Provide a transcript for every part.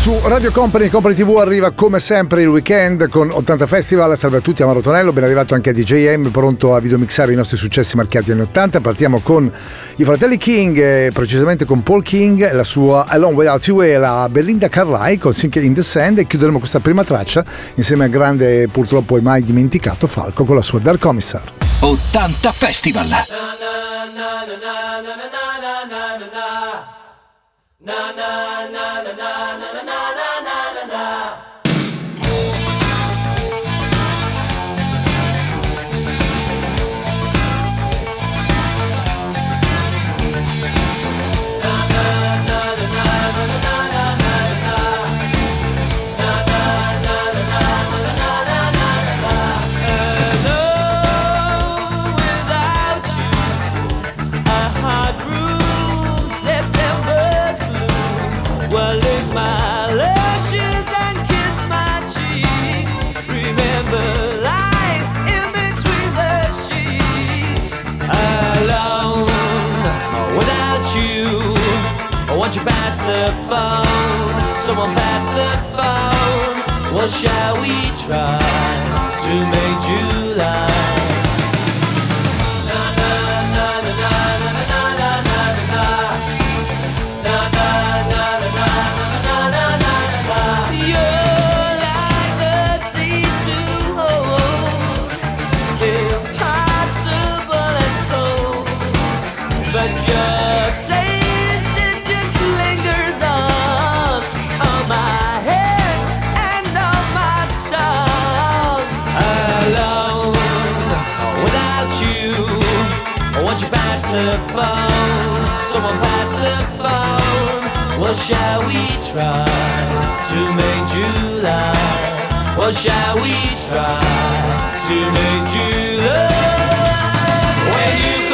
Su Radio Company Company TV arriva come sempre il weekend con 80 Festival. Salve a tutti, Amaro Tonello, ben arrivato anche a DJM, pronto a videomixare i nostri successi marchiati anni 80. Partiamo con i fratelli King, eh, precisamente con Paul King, la sua Alone Without You e la Belinda Carrai con Sink in the Sand e chiuderemo questa prima traccia insieme al grande, purtroppo mai dimenticato, Falco con la sua Dark Commissar. 80 Festival. without Won't you pass the phone? Someone pass the phone. What shall we try to make July? Shall we try to make July? Well, shall we try to make July? When you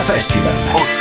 Festival.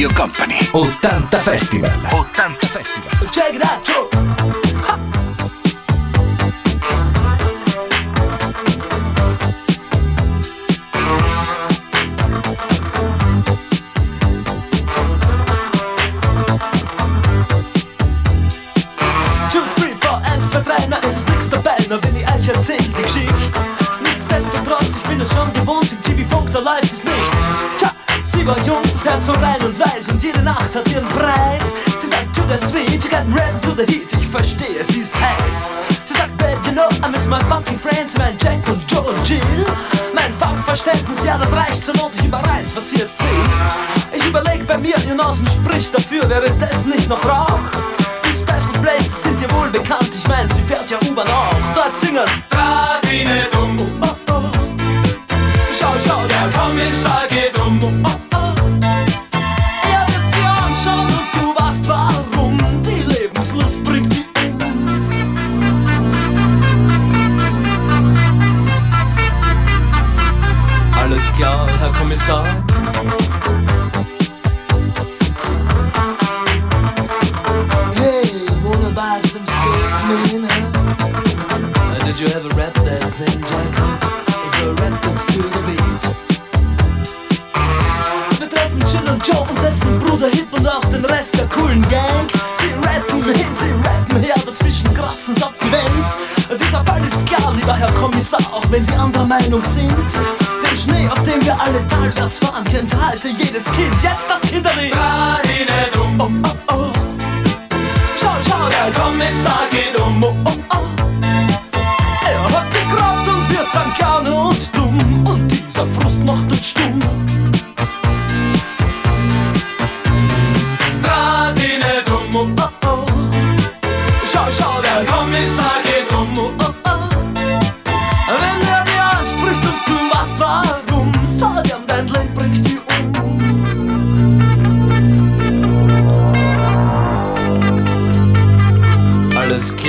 Radio Company. 80 Festival. 80 Festival. Check that show. erzählt die Geschichte. Nichtsdestotrotz, ich bin es schon gewohnt, im TV-Funk, da läuft es nicht. Tja, sie war jung, das Herz so rein, a thin price She's like to the sweet, she got red to the heat. First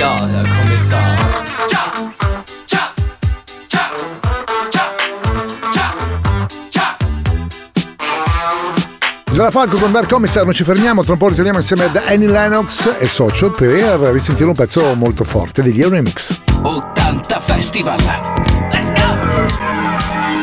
Klar, Herr Kommissar. Tja, tja, tja, tja, tja, tja. Giada Falco con Dark Commissar, non ci fermiamo, tra un po' ritorniamo insieme ad Annie Lennox e Socio per risentire un pezzo molto forte degli Euremix. 80 Festival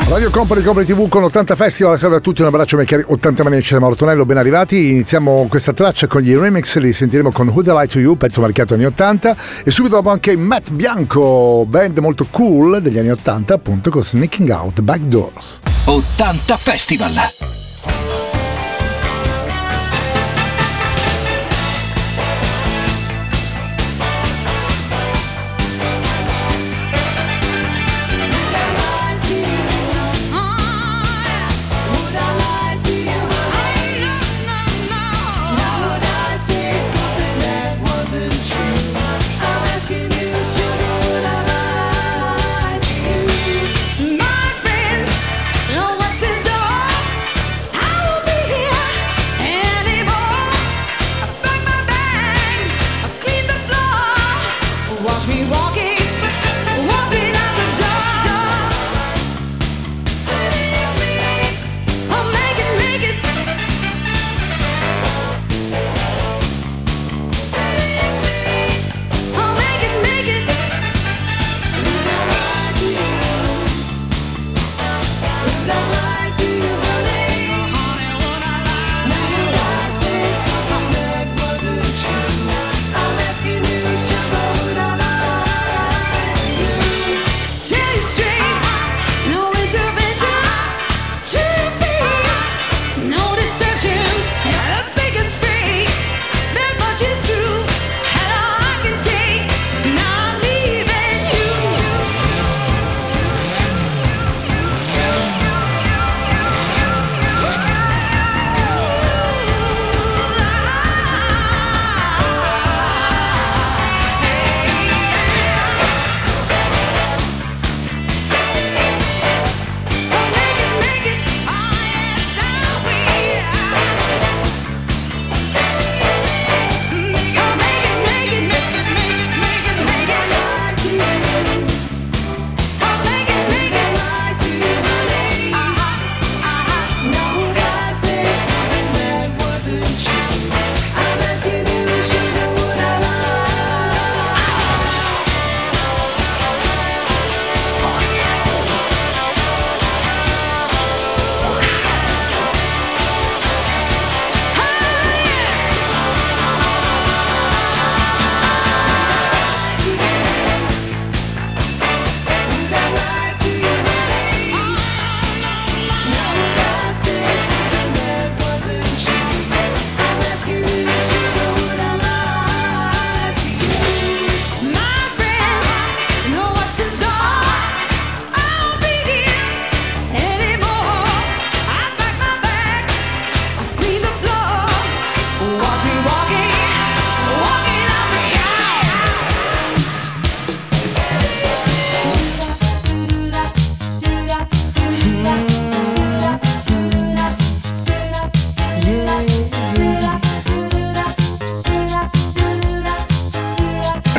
Radio Company Company TV con 80 Festival, salve a tutti, un abbraccio ai cari 80 maniaci da Mauro Tonello, ben arrivati. Iniziamo questa traccia con gli remix, li sentiremo con Who the Lie to You, pezzo marchiato anni 80 e subito dopo anche Matt Bianco, band molto cool degli anni 80 appunto con Sneaking Out Backdoors. 80 Festival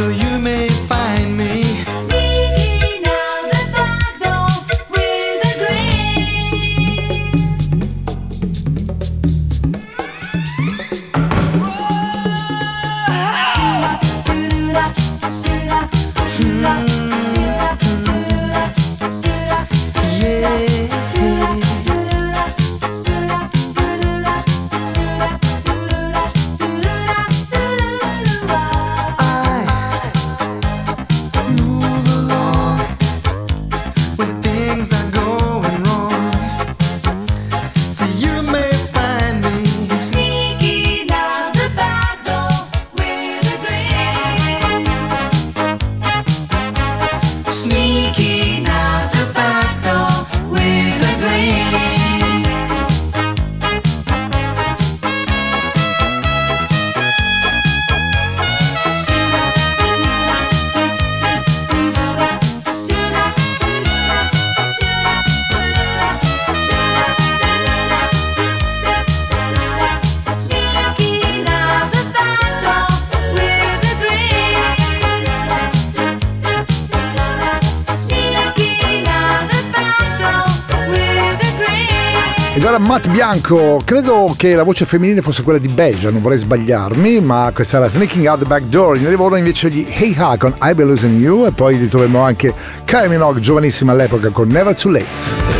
so you may find me. E guarda Matt Bianco, credo che la voce femminile fosse quella di Beja, non vorrei sbagliarmi, ma questa era Sneaking Out the Back Door, in arrivano invece gli Hey Ha con I Be Losing You e poi ritroveremo anche Kylie Minogue, giovanissima all'epoca, con Never Too Late.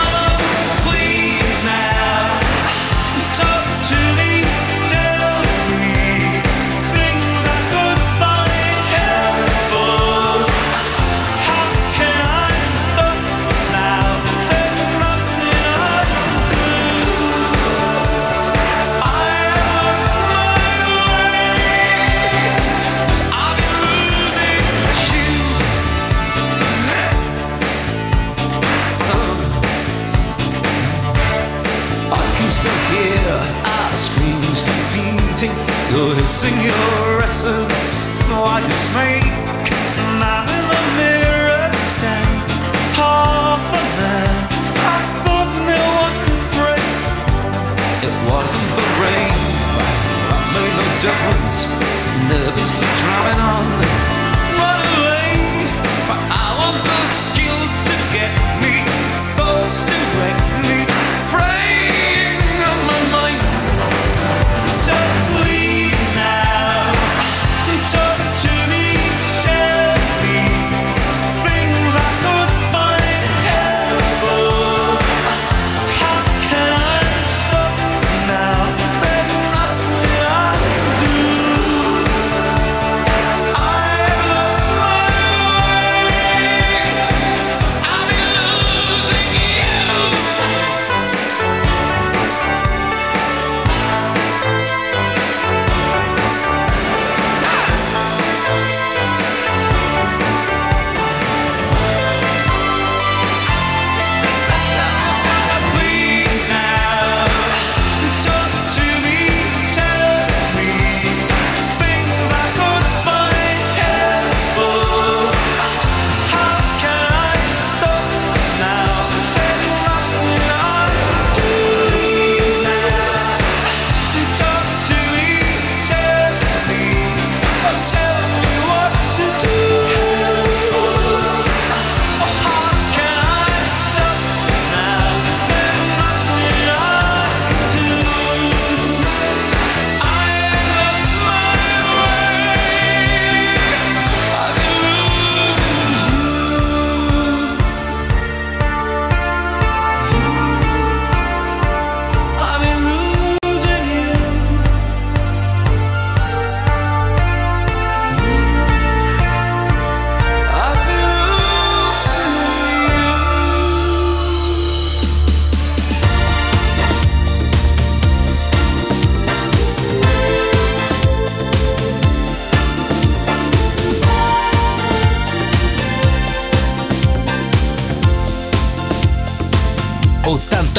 Sing it.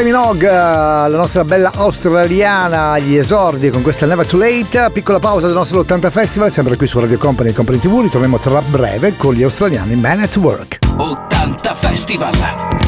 Kylie Minogue, eh, la nostra bella australiana agli esordi con questa Never Too Late. Piccola pausa del nostro 80 Festival, sempre qui su Radio Company e Company TV. Ritorniamo tra breve con gli australiani Man at Work. 80 Festival.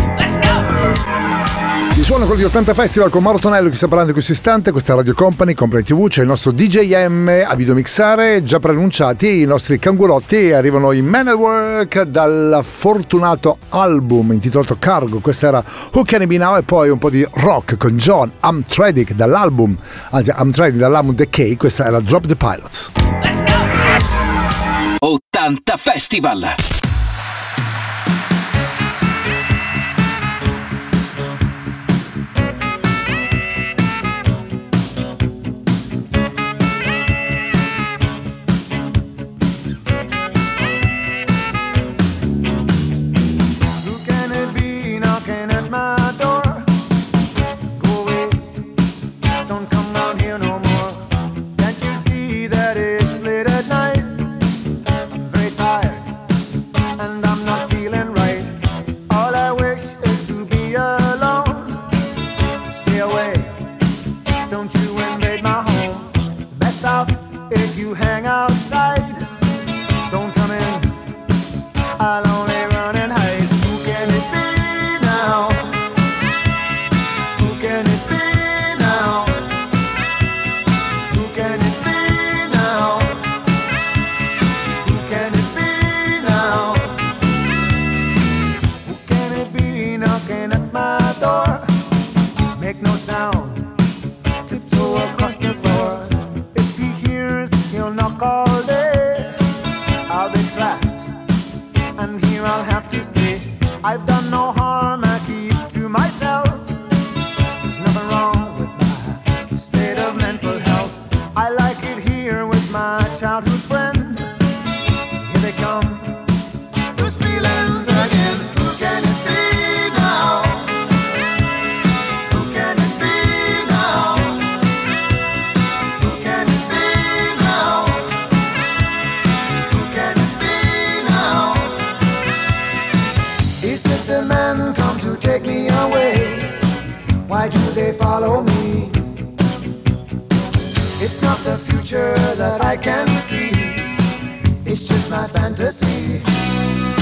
Si suona quello di 80 Festival con Mauro Tonello che sta parlando in questo istante, questa è Radio Company, Company TV, c'è il nostro DJM a videomixare, già preannunciati i nostri cangurotti, arrivano i Man at Work dal fortunato album intitolato Cargo, questa era Who Can I Be Now e poi un po' di rock con John Amtredic dall'album, anzi Amtredic dall'album The K, questa era Drop the Pilots. Let's go! 80 Festival! future that I can see. It's just my fantasy.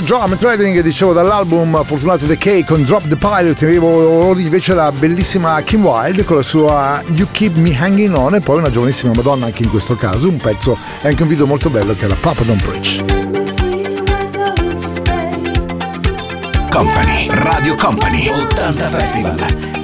Già Drum Trading, dicevo, dall'album Fortunato The Cake con Drop the Pilot, in arrivo invece la bellissima Kim Wilde con la sua You Keep Me Hanging On e poi una giovanissima Madonna anche in questo caso, un pezzo e anche un video molto bello che è la Papa Don't Preach. Company, Radio Company, 80 Festival.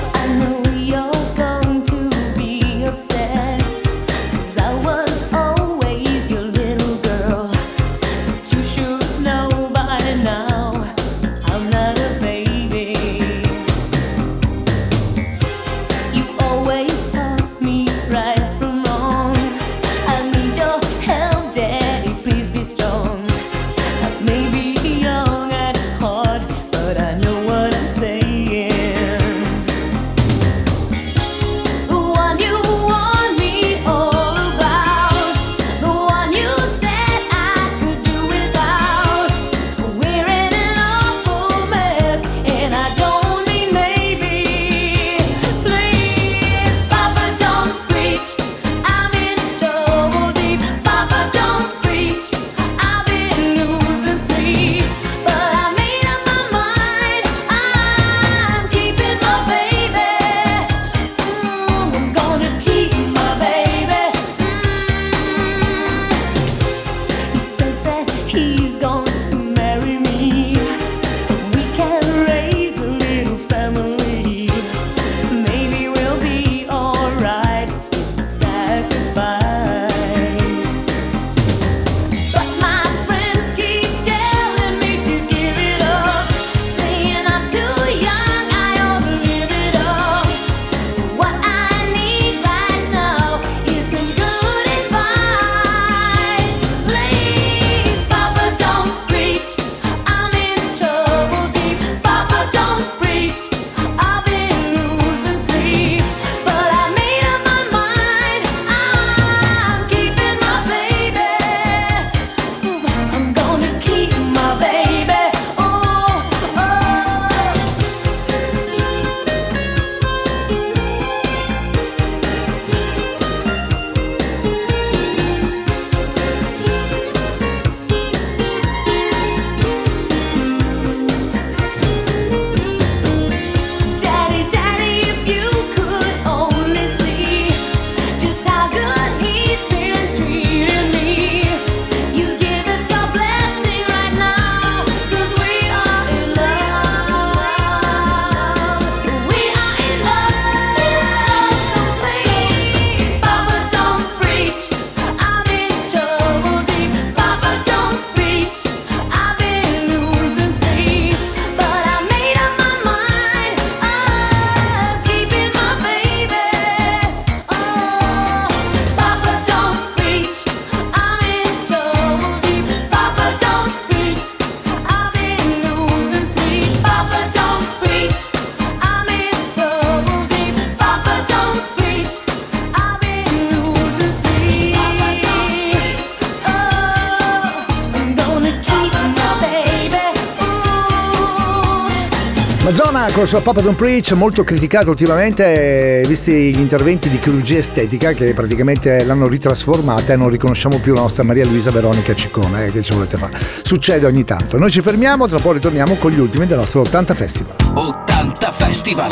su Papa Don't Preach, molto criticato ultimamente, eh, visti gli interventi di chirurgia estetica che praticamente l'hanno ritrasformata e non riconosciamo più la nostra Maria Luisa Veronica Ciccone, eh, che ci volete fare. Succede ogni tanto. Noi ci fermiamo, tra poco ritorniamo con gli ultimi del nostro 80 Festival. 80 Festival!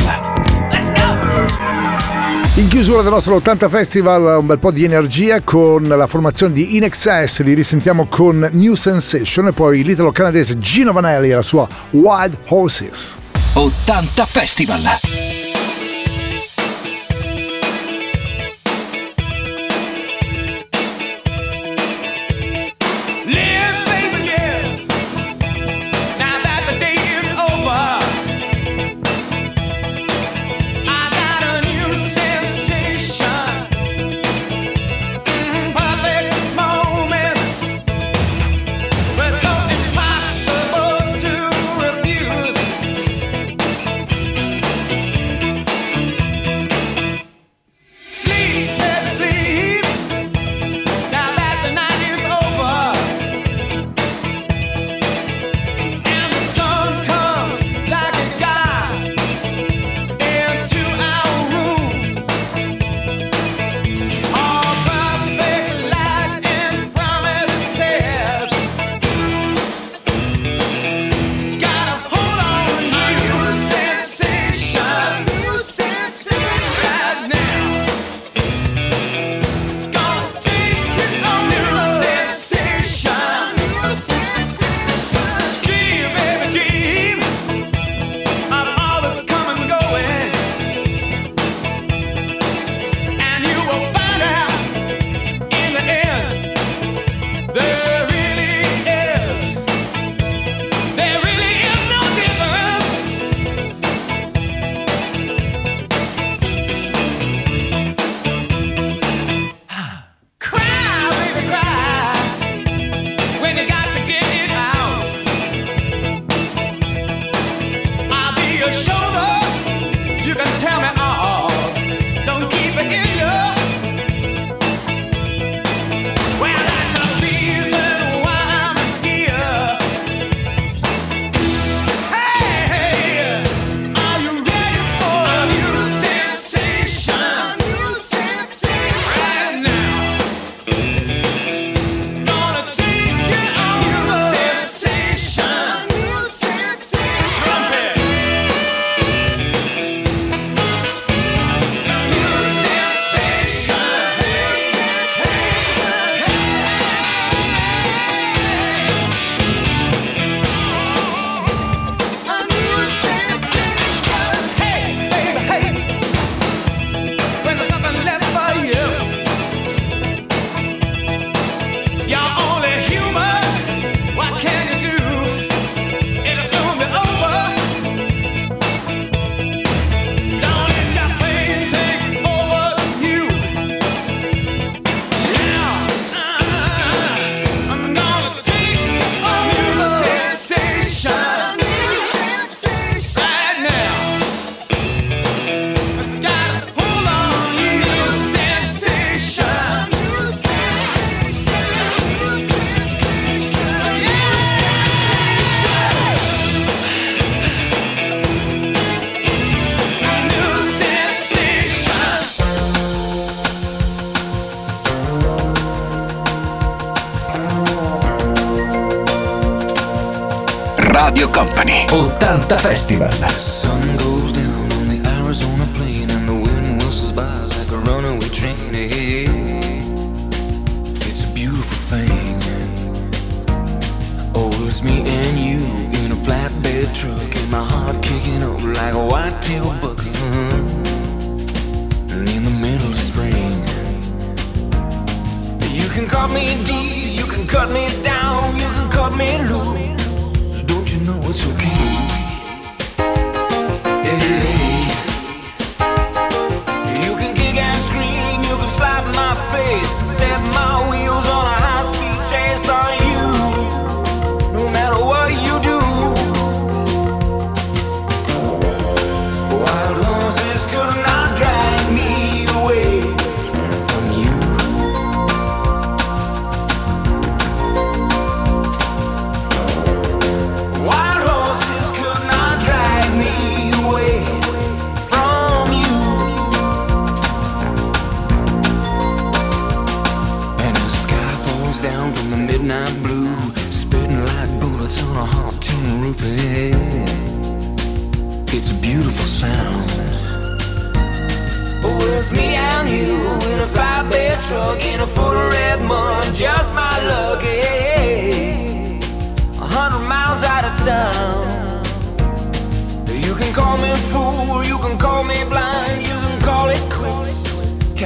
Let's go! In chiusura del nostro 80 Festival, un bel po' di energia con la formazione di In Excess, li risentiamo con New Sensation e poi l'italo canadese Gino Vanelli e la sua Wild Horses. 80 Festival.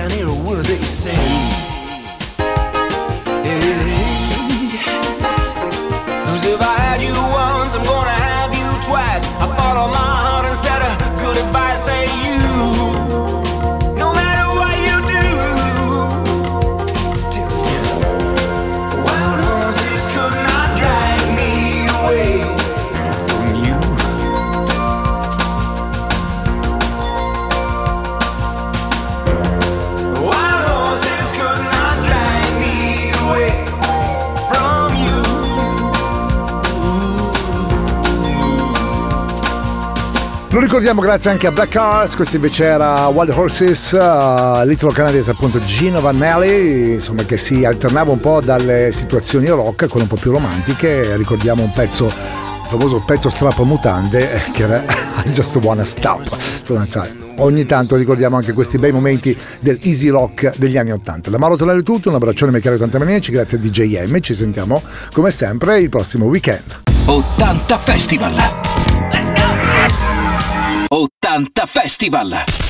can hear a word they say. Cause if I had you once, I'm gonna have you twice. I follow my ricordiamo grazie anche a Black Cars, questo invece era Wild Horses, eh, uh, l'italo-canadese appunto Gino Vanelli, insomma che si alternava un po' dalle situazioni rock con un po' più romantiche, ricordiamo un pezzo, il famoso pezzo strapamutante eh, che era Just Wanna Stop, insomma, ogni tanto ricordiamo anche questi bei momenti del easy rock degli anni 80. Da Mauro Tonelli tutto, un abbraccione miei cari 80 grazie a DJM, ci sentiamo come sempre il prossimo weekend. 80 Festival! 80 Festival!